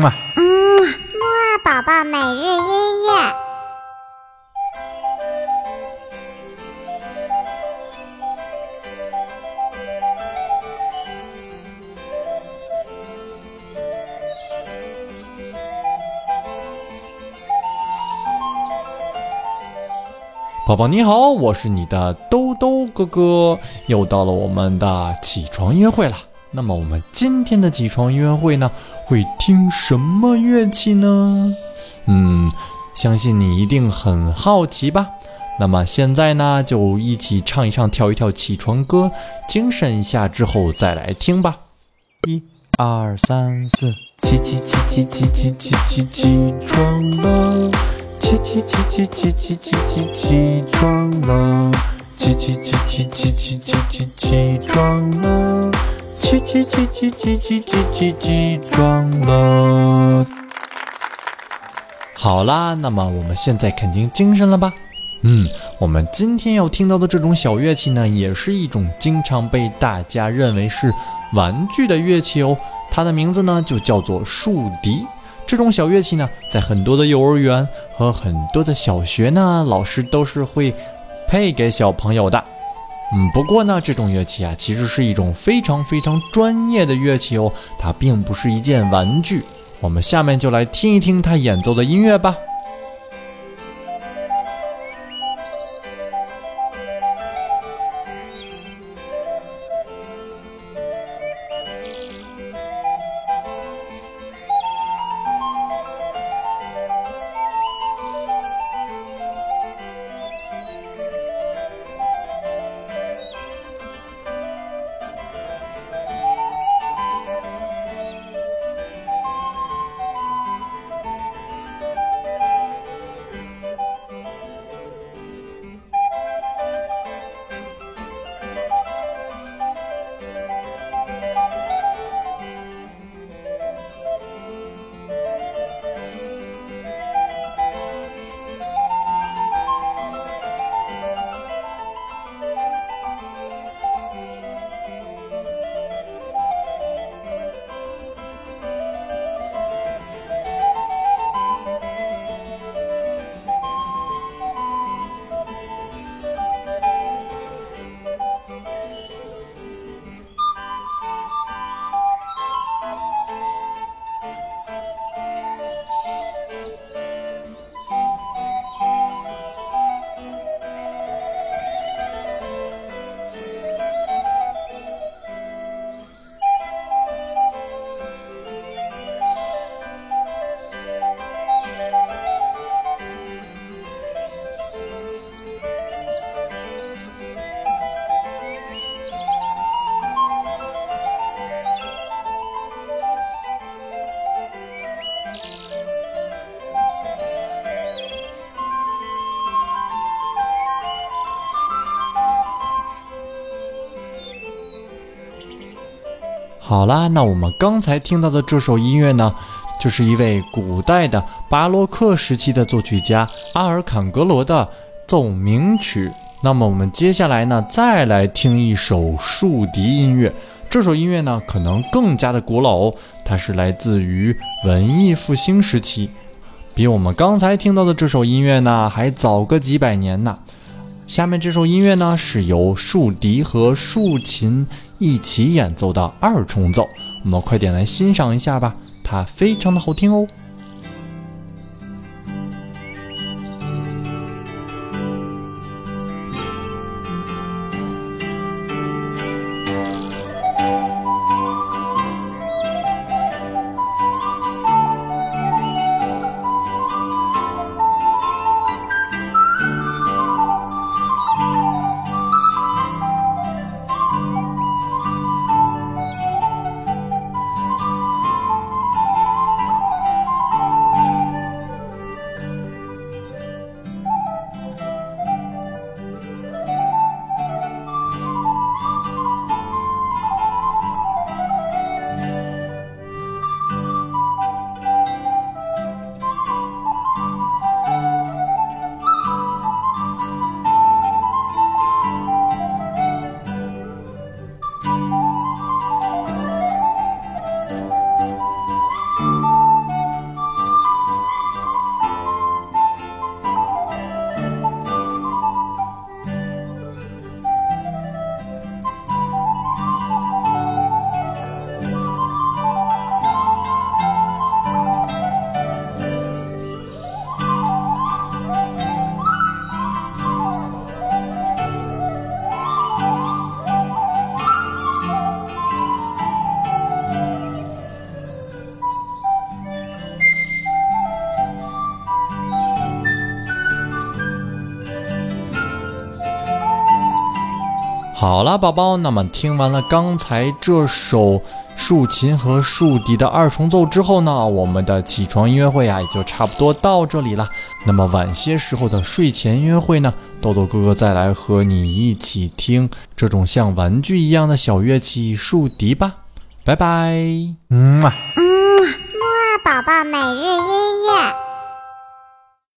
嘛。嗯，木二宝宝每日音乐。宝宝你好，我是你的兜兜哥哥，又到了我们的起床音乐会了。那么我们今天的起床音乐会呢，会听什么乐器呢？嗯，相信你一定很好奇吧。那么现在呢，就一起唱一唱、跳一跳起床歌，精神一下之后再来听吧。一、二、三、四，起起起起起起起起起床了。起起起起起起起起起床了！起起起起起起起起起床了！起起起起起起起起起床了！好啦，那么我们现在肯定精神了吧？嗯，我们今天要听到的这种小乐器呢，也是一种经常被大家认为是玩具的乐器哦。它的名字呢，就叫做竖笛。这种小乐器呢，在很多的幼儿园和很多的小学呢，老师都是会配给小朋友的。嗯，不过呢，这种乐器啊，其实是一种非常非常专业的乐器哦，它并不是一件玩具。我们下面就来听一听它演奏的音乐吧。好啦，那我们刚才听到的这首音乐呢，就是一位古代的巴洛克时期的作曲家阿尔坎格罗的奏鸣曲。那么我们接下来呢，再来听一首竖笛音乐。这首音乐呢，可能更加的古老哦，它是来自于文艺复兴时期，比我们刚才听到的这首音乐呢还早个几百年呢。下面这首音乐呢，是由竖笛和竖琴。一起演奏的二重奏，我们快点来欣赏一下吧，它非常的好听哦。好了，宝宝，那么听完了刚才这首竖琴和竖笛的二重奏之后呢，我们的起床音乐会啊也就差不多到这里了。那么晚些时候的睡前音乐会呢，豆豆哥哥再来和你一起听这种像玩具一样的小乐器竖笛吧。拜拜。嗯嘛。嗯，木啊宝宝每日音乐。